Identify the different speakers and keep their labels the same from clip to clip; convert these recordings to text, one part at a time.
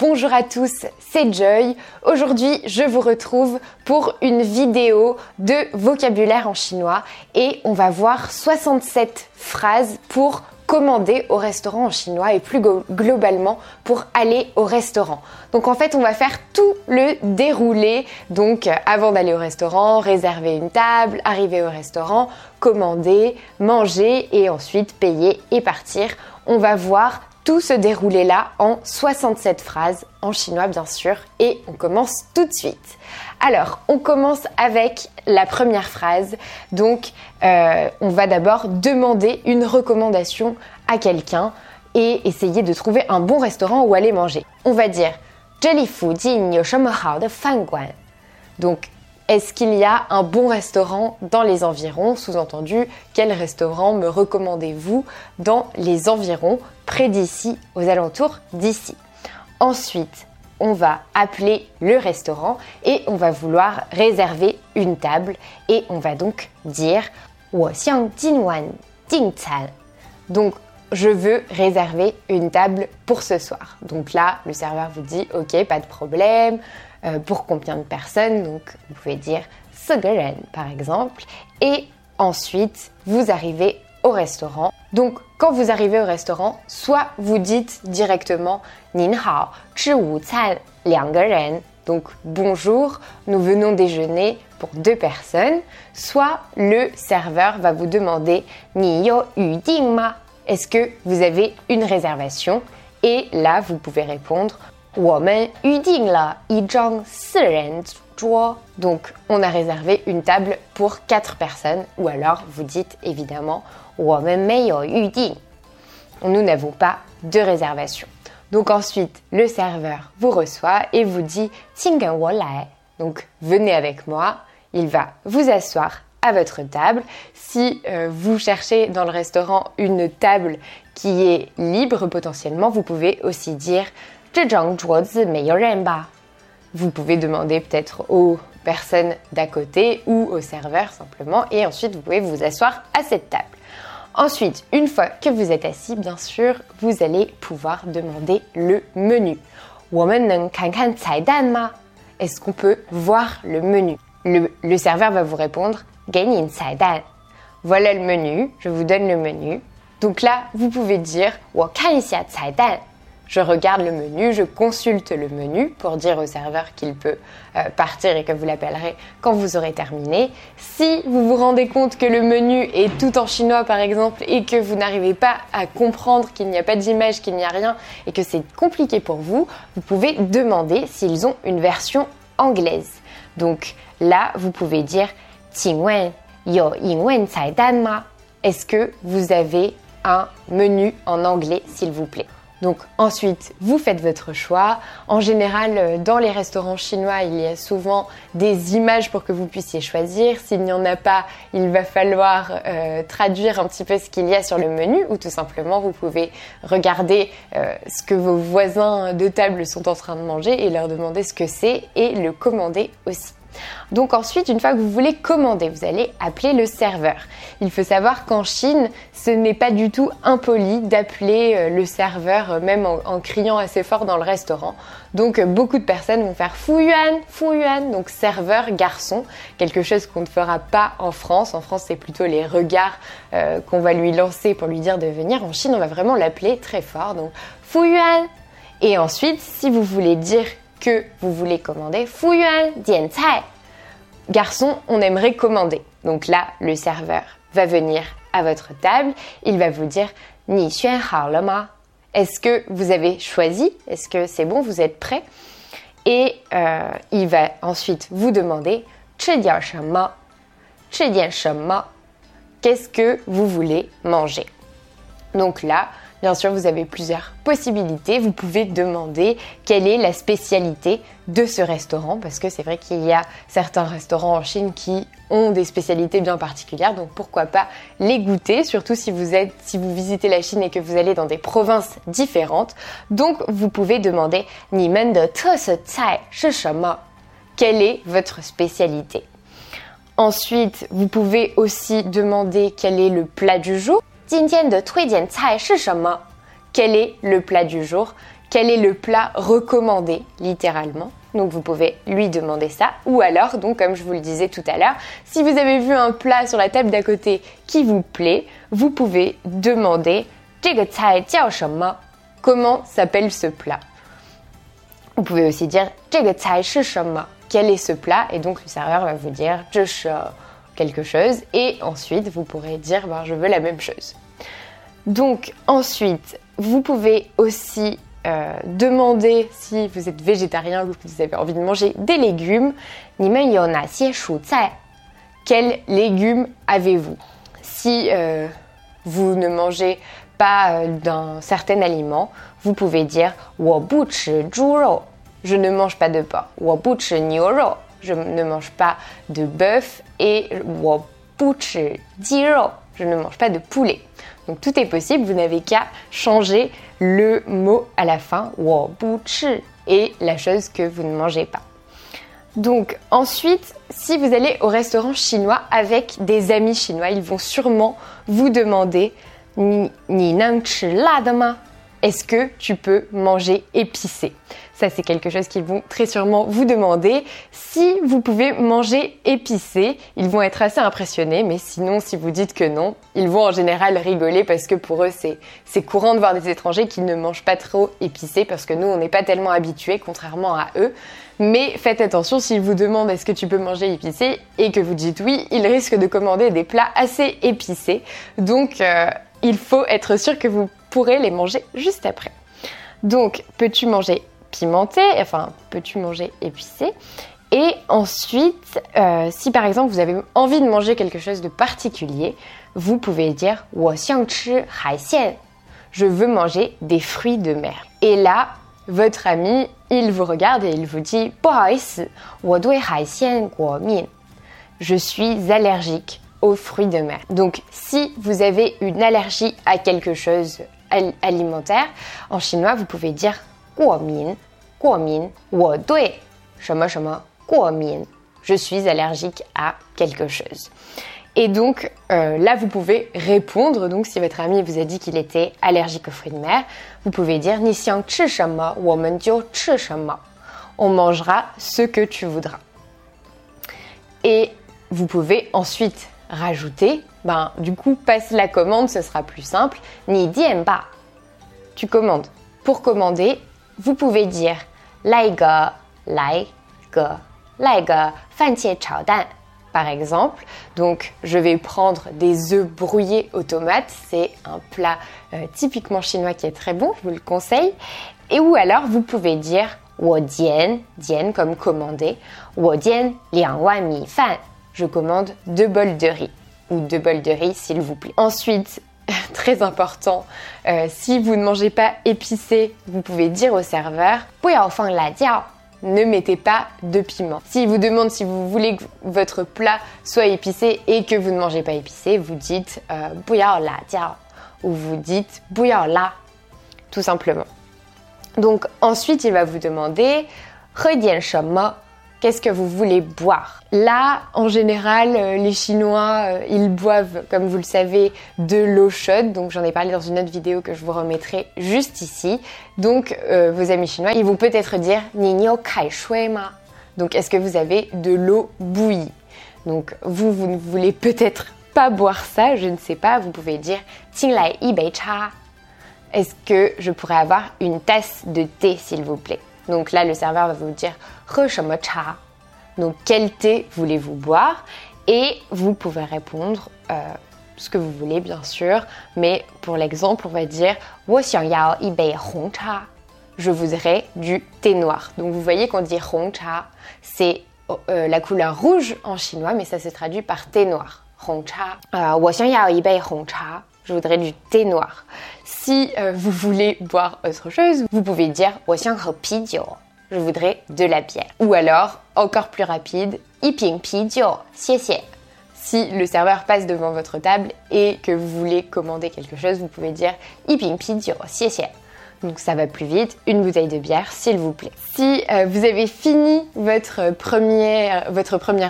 Speaker 1: Bonjour à tous, c'est Joy. Aujourd'hui, je vous retrouve pour une vidéo de vocabulaire en chinois et on va voir 67 phrases pour commander au restaurant en chinois et plus globalement pour aller au restaurant. Donc en fait, on va faire tout le déroulé. Donc avant d'aller au restaurant, réserver une table, arriver au restaurant, commander, manger et ensuite payer et partir. On va voir tout se déroulait là en 67 phrases, en chinois bien sûr, et on commence tout de suite. Alors, on commence avec la première phrase. Donc, euh, on va d'abord demander une recommandation à quelqu'un et essayer de trouver un bon restaurant où aller manger. On va dire Donc, est-ce qu'il y a un bon restaurant dans les environs? Sous-entendu, quel restaurant me recommandez-vous dans les environs, près d'ici, aux alentours d'ici Ensuite, on va appeler le restaurant et on va vouloir réserver une table et on va donc dire donc je veux réserver une table pour ce soir. Donc là, le serveur vous dit OK, pas de problème. Euh, pour combien de personnes? Donc vous pouvez dire Sogeren par exemple. Et ensuite, vous arrivez au restaurant. Donc quand vous arrivez au restaurant, soit vous dites directement Nin hao, liang donc bonjour, nous venons déjeuner pour deux personnes, soit le serveur va vous demander Ni yu ma est-ce que vous avez une réservation? Et là, vous pouvez répondre donc, on a réservé une table pour 4 personnes, ou alors vous dites évidemment Nous n'avons pas de réservation. Donc ensuite, le serveur vous reçoit et vous dit Donc, venez avec moi. Il va vous asseoir à votre table. Si euh, vous cherchez dans le restaurant une table qui est libre potentiellement, vous pouvez aussi dire vous pouvez demander peut-être aux personnes d'à côté ou au serveur simplement et ensuite vous pouvez vous asseoir à cette table. Ensuite, une fois que vous êtes assis, bien sûr, vous allez pouvoir demander le menu. Est-ce qu'on peut voir le menu? Le, serveur va vous répondre voilà le menu, je vous donne le menu. Donc là, vous pouvez dire je regarde le menu, je consulte le menu pour dire au serveur qu'il peut euh, partir et que vous l'appellerez quand vous aurez terminé. Si vous vous rendez compte que le menu est tout en chinois par exemple et que vous n'arrivez pas à comprendre qu'il n'y a pas d'image, qu'il n'y a rien et que c'est compliqué pour vous, vous pouvez demander s'ils ont une version anglaise. Donc là, vous pouvez dire est-ce que vous avez un menu en anglais, s'il vous plaît? Donc ensuite, vous faites votre choix. En général, euh, dans les restaurants chinois, il y a souvent des images pour que vous puissiez choisir. S'il n'y en a pas, il va falloir euh, traduire un petit peu ce qu'il y a sur le menu ou tout simplement, vous pouvez regarder euh, ce que vos voisins de table sont en train de manger et leur demander ce que c'est et le commander aussi. Donc ensuite, une fois que vous voulez commander, vous allez appeler le serveur. Il faut savoir qu'en Chine, ce n'est pas du tout impoli d'appeler euh, le serveur, euh, même en, criant assez fort dans le restaurant. Donc euh, beaucoup de personnes vont faire Fu Yuan, Fu Yuan, donc serveur garçon, quelque chose qu'on ne fera pas en France. En France, c'est plutôt les regards qu'on va lui lancer pour lui dire de venir. En Chine, on va vraiment l'appeler très fort, donc Fu Yuan. Et ensuite, si vous voulez dire que vous voulez commander. Fuyuan Dian Cai. Garçon, on aimerait commander. Donc là, le serveur va venir à votre table. Il va vous dire Ni xuan hao le ma. Est-ce que vous avez choisi? Est-ce que c'est bon? Vous êtes prêt Et euh, il va ensuite vous demander Qu'est-ce que vous voulez manger? Donc là, Bien sûr, vous avez plusieurs possibilités. Vous pouvez demander quelle est la spécialité de ce restaurant, parce que c'est vrai qu'il y a certains restaurants en Chine qui ont des spécialités bien particulières, donc pourquoi pas les goûter, surtout si vous êtes, si vous visitez la Chine et que vous allez dans des provinces différentes. Donc, vous pouvez demander Ni men de Quelle est votre spécialité? Ensuite, vous pouvez aussi demander quel est le plat du jour. 今天的推荐菜是什么 Quel est le plat du jour quel est le plat recommandé, littéralement. Donc vous pouvez lui demander ça. Ou alors, donc comme je vous le disais tout à l'heure, si vous avez vu un plat sur la table d'à côté qui vous plaît, vous pouvez demander comment s'appelle ce plat. Vous pouvez aussi dire quel est ce plat et donc le serveur va vous dire quelque chose et ensuite vous pourrez dire ben, je veux la même chose. Donc ensuite, vous pouvez aussi euh, demander si vous êtes végétarien ou que vous avez envie de manger des légumes. Quels légumes avez-vous? Si euh, vous ne mangez pas euh, d'un certain aliment, vous pouvez dire je ne mange pas de porc. Je ne mange pas de bœuf et je ne mange pas de poulet. Donc tout est possible, vous n'avez qu'à changer le mot à la fin, et la chose que vous ne mangez pas. Donc ensuite, si vous allez au restaurant chinois avec des amis chinois, ils vont sûrement vous demander Ni, ni Est-ce que tu peux manger épicé? Ça, c'est quelque chose qu'ils vont très sûrement vous demander. Si vous pouvez manger épicé, ils vont être assez impressionnés, mais sinon, si vous dites que non, ils vont en général rigoler parce que pour eux, c'est courant de voir des étrangers qui ne mangent pas trop épicé parce que nous, on n'est pas tellement habitués, contrairement à eux. Mais faites attention, s'ils vous demandent est-ce que tu peux manger épicé et que vous dites oui, ils risquent de commander des plats assez épicés. Donc, euh, il faut être sûr que vous pourrez les manger juste après. Donc, peux-tu manger pimenté, enfin peux-tu manger épicé? Et ensuite, euh, si par exemple vous avez envie de manger quelque chose de particulier, vous pouvez dire Je veux manger des fruits de mer. Et là, votre ami, il vous regarde et il vous dit Je suis allergique aux fruits de mer. Donc, si vous avez une allergie à quelque chose alimentaire. En chinois, vous pouvez dire guomin, guomin, wo dui, shema shema, guomin. Je suis allergique à quelque chose. Et donc euh, là, vous pouvez répondre. Donc, si votre ami vous a dit qu'il était allergique aux fruits de mer, vous pouvez dire Ni xiang chi shama, woman. On mangera ce que tu voudras. Et vous pouvez ensuite rajouter ben, du coup, passe la commande, ce sera plus simple. Ni ba. Tu commandes. Pour commander, vous pouvez dire Laiga, laiga, laiga, par exemple. Donc, je vais prendre des œufs brouillés aux tomates. C'est un plat euh, typiquement chinois qui est très bon, je vous le conseille. Et ou alors, vous pouvez dire dian, dian comme commander, dian liang mi fan. Je commande deux bols de riz ou deux bols de riz s'il vous plaît. Ensuite, très important, euh, si vous ne mangez pas épicé, vous pouvez dire au serveur enfin la dire ne mettez pas de piment. S'il vous demande si vous voulez que votre plat soit épicé et que vous ne mangez pas épicé, vous dites euh, la dia ou vous dites la tout simplement. Donc ensuite, il va vous demander Qu'est-ce que vous voulez boire? Là, en général, euh, les Chinois, euh, ils boivent, comme vous le savez, de l'eau chaude. Donc j'en ai parlé dans une autre vidéo que je vous remettrai juste ici. Donc euh, vos amis chinois, ils vont peut-être dire Nino kai shui ma. Donc est-ce que vous avez de l'eau bouillie? Donc vous, vous ne voulez peut-être pas boire ça, je ne sais pas. Vous pouvez dire Lai bei cha. Est-ce que je pourrais avoir une tasse de thé, s'il vous plaît? Donc là, le serveur va vous dire cha. Donc quel thé voulez-vous boire? Et vous pouvez répondre euh, ce que vous voulez, bien sûr. Mais pour l'exemple, on va dire cha. Je voudrais du thé noir. Donc vous voyez qu'on dit c'est euh, la couleur rouge en chinois, mais ça se traduit par thé noir. Euh, cha. Je voudrais du thé noir. Si euh, vous voulez boire autre chose, vous pouvez dire je voudrais de la bière. Ou alors, encore plus rapide, Si le serveur passe devant votre table et que vous voulez commander quelque chose, vous pouvez dire donc ça va plus vite, une bouteille de bière s'il vous plaît. Si euh, vous avez fini votre première,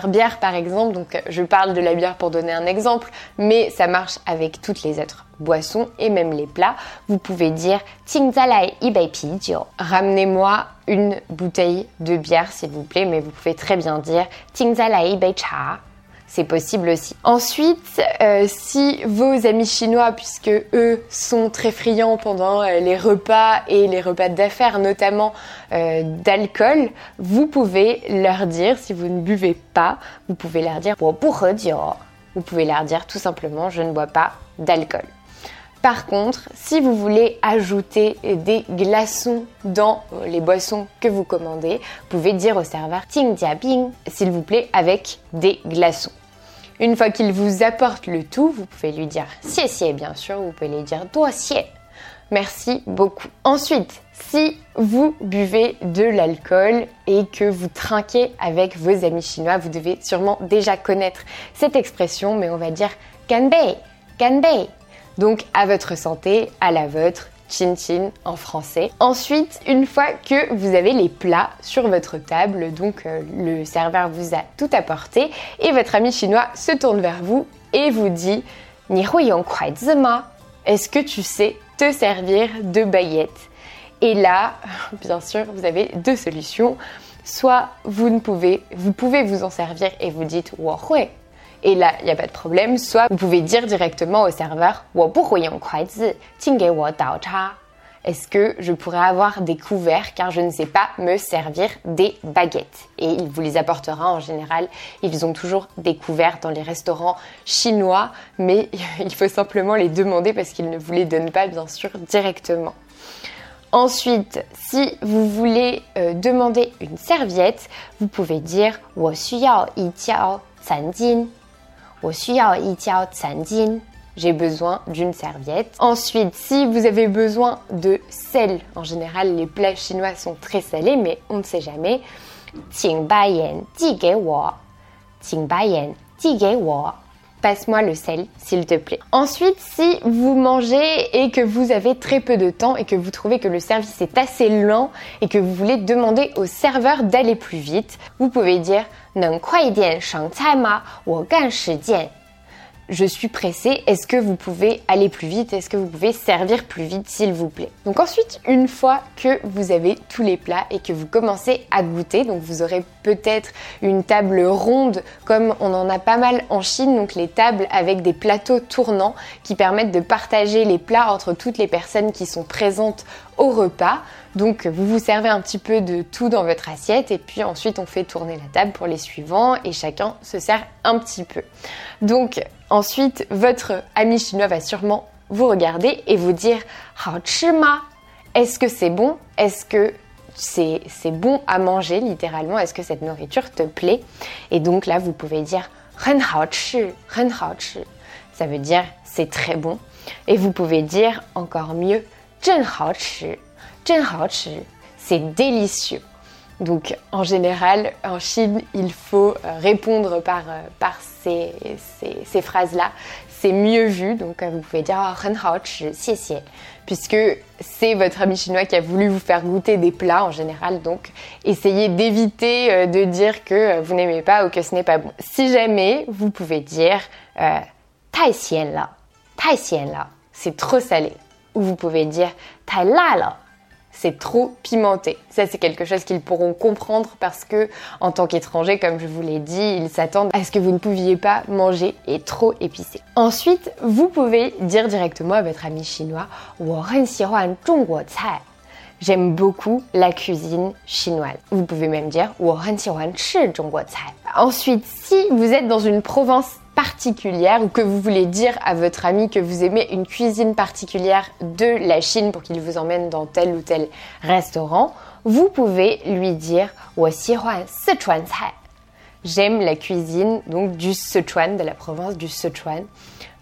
Speaker 1: bière par exemple, donc je parle de la bière pour donner un exemple, mais ça marche avec toutes les autres boissons et même les plats, vous pouvez dire Ramenez-moi une bouteille de bière s'il vous plaît, mais vous pouvez très bien dire cha c'est possible aussi. Ensuite, euh, si vos amis chinois, puisque eux sont très friands pendant euh, les repas et les repas d'affaires, notamment euh, d'alcool, vous pouvez leur dire, si vous ne buvez pas, vous pouvez leur dire Vous pouvez leur dire tout simplement je ne bois pas d'alcool. Par contre, si vous voulez ajouter des glaçons dans les boissons que vous commandez, vous pouvez dire au serveur Ting Bing, s'il vous plaît, avec des glaçons. Une fois qu'il vous apporte le tout, vous pouvez lui dire xie bien sûr, vous pouvez lui dire dossier. Merci beaucoup. Ensuite, si vous buvez de l'alcool et que vous trinquez avec vos amis chinois, vous devez sûrement déjà connaître cette expression, mais on va dire ganbei, ganbei. Donc à votre santé, à la vôtre, chin chin en français. Ensuite, une fois que vous avez les plats sur votre table, donc euh, le serveur vous a tout apporté et votre ami chinois se tourne vers vous et vous dit Ni Est-ce que tu sais te servir de baguette? Et là, bien sûr, vous avez deux solutions. Soit vous ne pouvez, vous pouvez vous en servir et vous dites hui et là, il n'y a pas de problème. Soit vous pouvez dire directement au serveur Est-ce que je pourrais avoir des couverts car je ne sais pas me servir des baguettes Et il vous les apportera en général. Ils ont toujours des couverts dans les restaurants chinois, mais il faut simplement les demander parce qu'ils ne vous les donnent pas bien sûr directement. Ensuite, si vous voulez euh, demander une serviette, vous pouvez dire 我需要一条餐巾 j'ai besoin d'une serviette. Ensuite, si vous avez besoin de sel, en général les plats chinois sont très salés, mais on ne sait jamais Passe-moi le sel, s'il te plaît. Ensuite, si vous mangez et que vous avez très peu de temps et que vous trouvez que le service est assez lent et que vous voulez demander au serveur d'aller plus vite, vous pouvez dire 能快一点上菜吗？我赶时间。 Je suis pressée, est-ce que vous pouvez aller plus vite? Est-ce que vous pouvez servir plus vite s'il vous plaît? Donc ensuite, une fois que vous avez tous les plats et que vous commencez à goûter, donc vous aurez peut-être une table ronde comme on en a pas mal en Chine, donc les tables avec des plateaux tournants qui permettent de partager les plats entre toutes les personnes qui sont présentes au repas. Donc vous vous servez un petit peu de tout dans votre assiette et puis ensuite on fait tourner la table pour les suivants et chacun se sert un petit peu. Donc Ensuite, votre ami chinois va sûrement vous regarder et vous dire Hao Est-ce que c'est bon? Est-ce que c'est bon à manger littéralement? Est-ce que cette nourriture te plaît? Et donc là, vous pouvez dire Ren hao chi, ren hao. Ça veut dire c'est très bon. Et vous pouvez dire encore mieux Zhen hao chi, zhen. C'est délicieux. Donc en général, en Chine, il faut euh, répondre par, euh, ces, phrases-là. C'est mieux vu, donc euh, vous pouvez dire oh, puisque c'est votre ami chinois qui a voulu vous faire goûter des plats en général. Donc essayez d'éviter de dire que vous n'aimez pas ou que ce n'est pas bon. Si jamais, vous pouvez dire euh, là, là, c'est trop salé ou vous pouvez dire là c'est trop pimenté. Ça, c'est quelque chose qu'ils pourront comprendre parce que, en tant qu'étranger, comme je vous l'ai dit, ils s'attendent à ce que vous ne pouviez pas manger et trop épicé. Ensuite, vous pouvez dire directement à votre ami chinois J'aime beaucoup la cuisine chinoise. Vous pouvez même dire Ensuite, si vous êtes dans une province particulière ou que vous voulez dire à votre ami que vous aimez une cuisine particulière de la Chine pour qu'il vous emmène dans tel ou tel restaurant, vous pouvez lui dire J'aime la cuisine donc du Sichuan, de la province du Sichuan.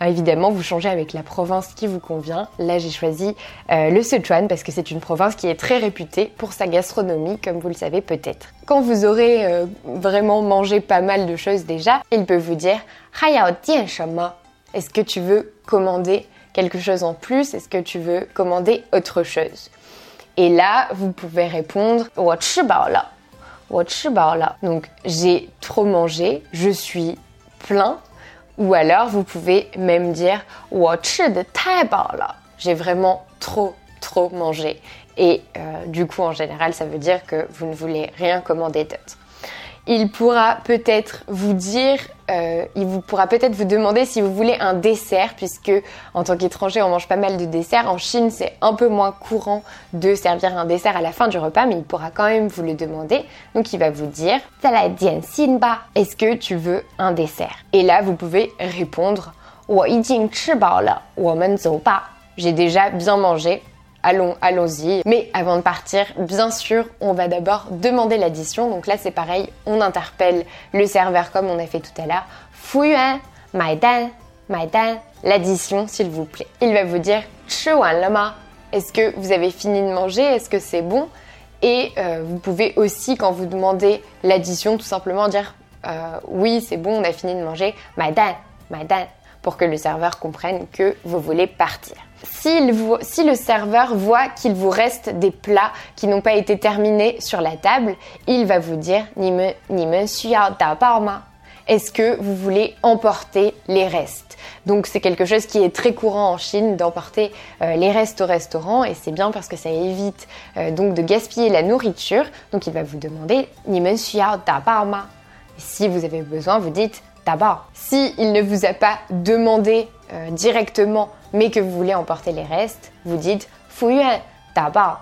Speaker 1: Euh, évidemment, vous changez avec la province qui vous convient. Là, j'ai choisi euh, le Sichuan parce que c'est une province qui est très réputée pour sa gastronomie, comme vous le savez peut-être. Quand vous aurez euh, vraiment mangé pas mal de choses déjà, il peut vous dire Est-ce que tu veux commander quelque chose en plus? Est-ce que tu veux commander autre chose? Et là, vous pouvez répondre Donc, j'ai trop mangé, je suis plein, ou alors vous pouvez même dire J'ai vraiment trop trop mangé. Et euh, du coup en général ça veut dire que vous ne voulez rien commander d'autre. Il pourra peut-être vous dire, euh, il vous pourra peut-être vous demander si vous voulez un dessert, puisque en tant qu'étranger, on mange pas mal de desserts. En Chine, c'est un peu moins courant de servir un dessert à la fin du repas, mais il pourra quand même vous le demander. Donc, il va vous dire, est-ce que tu veux un dessert? Et là, vous pouvez répondre, j'ai déjà bien mangé, allons, allons-y. Mais avant de partir, bien sûr, on va d'abord demander l'addition. Donc là, c'est pareil, on interpelle le serveur comme on a fait tout à l'heure. Fuyuan, maidan, maidan, l'addition, s'il vous plaît. Il va vous dire lama. Est-ce que vous avez fini de manger? Est-ce que c'est bon? Et euh, vous pouvez aussi, quand vous demandez l'addition, tout simplement dire euh, oui, c'est bon, on a fini de manger. Maidan, maidan pour que le serveur comprenne que vous voulez partir. Si, le serveur voit qu'il vous reste des plats qui n'ont pas été terminés sur la table, il va vous dire Est-ce que vous voulez emporter les restes? Donc c'est quelque chose qui est très courant en Chine d'emporter euh, les restes au restaurant et c'est bien parce que ça évite euh, donc de gaspiller la nourriture. Donc il va vous demander Si vous avez besoin, vous dites d'abord. Si il ne vous a pas demandé euh, directement, mais que vous voulez emporter les restes, vous dites Fuyuan d'abord.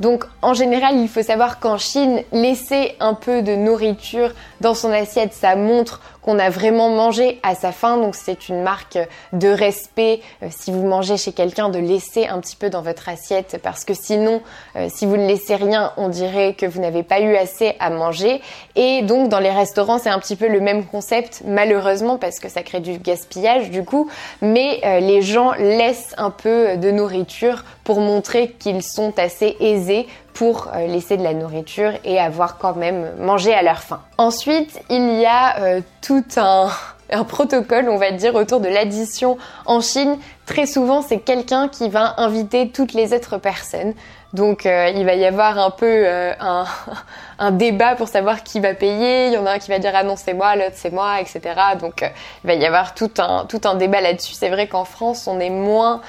Speaker 1: Donc en général, il faut savoir qu'en Chine, laisser un peu de nourriture dans son assiette, ça montre qu'on a vraiment mangé à sa faim. Donc c'est une marque de respect euh, si vous mangez chez quelqu'un de laisser un petit peu dans votre assiette parce que sinon, euh, si vous ne laissez rien, on dirait que vous n'avez pas eu assez à manger. Et donc dans les restaurants, c'est un petit peu le même concept malheureusement parce que ça crée du gaspillage du coup. Mais euh, les gens laissent un peu de nourriture pour montrer qu'ils sont assez aisés pour euh, laisser de la nourriture et avoir quand même mangé à leur faim. Ensuite, il y a euh, tout un, un protocole, on va dire, autour de l'addition en Chine. Très souvent, c'est quelqu'un qui va inviter toutes les autres personnes. Donc euh, il va y avoir un peu euh, un, débat pour savoir qui va payer. Il y en a un qui va dire ah non c'est moi, l'autre c'est moi, etc. Donc euh, il va y avoir tout un tout un débat là-dessus. C'est vrai qu'en France on est moins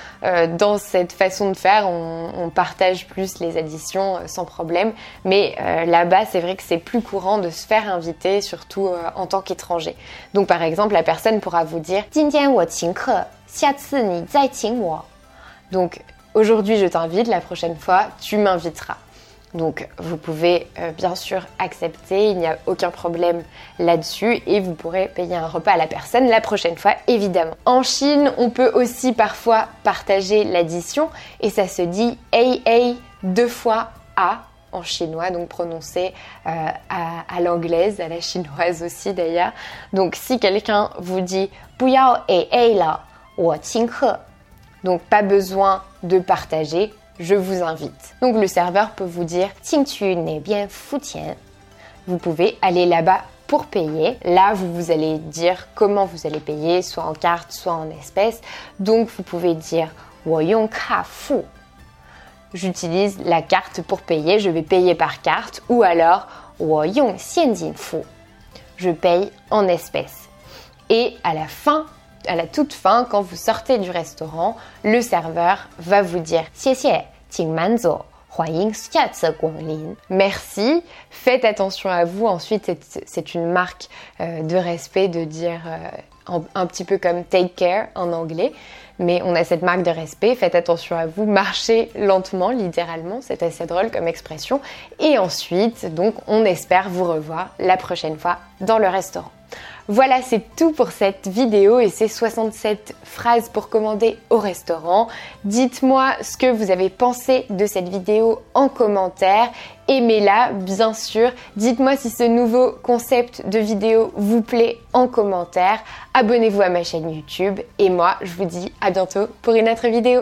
Speaker 1: dans cette façon de faire. On, on, partage plus les additions sans problème. Mais là-bas c'est vrai que c'est plus courant de se faire inviter, surtout en tant qu'étranger. Donc par exemple la personne pourra vous dire 今天我请客，下次你再请我。 donc aujourd'hui je t'invite, la prochaine fois tu m'inviteras. Donc vous pouvez euh, bien sûr accepter, il n'y a aucun problème là-dessus et vous pourrez payer un repas à la personne la prochaine fois évidemment. En Chine, on peut aussi parfois partager l'addition et ça se dit ei ei deux fois a en chinois, donc prononcé euh, à, l'anglaise, à la chinoise aussi d'ailleurs. Donc si quelqu'un vous dit Puyao et Eila, 我请客 donc pas besoin de partager, je vous invite. Donc le serveur peut vous dire tu n'est bien foutien. Vous pouvez aller là-bas pour payer. Là, vous, vous allez dire comment vous allez payer, soit en carte, soit en espèces. Donc vous pouvez dire fu. J'utilise la carte pour payer, je vais payer par carte ou alors fu. Je paye en espèces. Et à la fin à la toute fin, quand vous sortez du restaurant, le serveur va vous dire Merci, faites attention à vous. Ensuite, c'est une marque euh, de respect de dire euh, un, petit peu comme take care en anglais. Mais on a cette marque de respect, faites attention à vous, marchez lentement, littéralement, c'est assez drôle comme expression. Et ensuite, donc, on espère vous revoir la prochaine fois dans le restaurant. Voilà, c'est tout pour cette vidéo et ces 67 phrases pour commander au restaurant. Dites-moi ce que vous avez pensé de cette vidéo en commentaire. Aimez-la, bien sûr. Dites-moi si ce nouveau concept de vidéo vous plaît en commentaire. Abonnez-vous à ma chaîne YouTube et moi, je vous dis à bientôt pour une autre vidéo.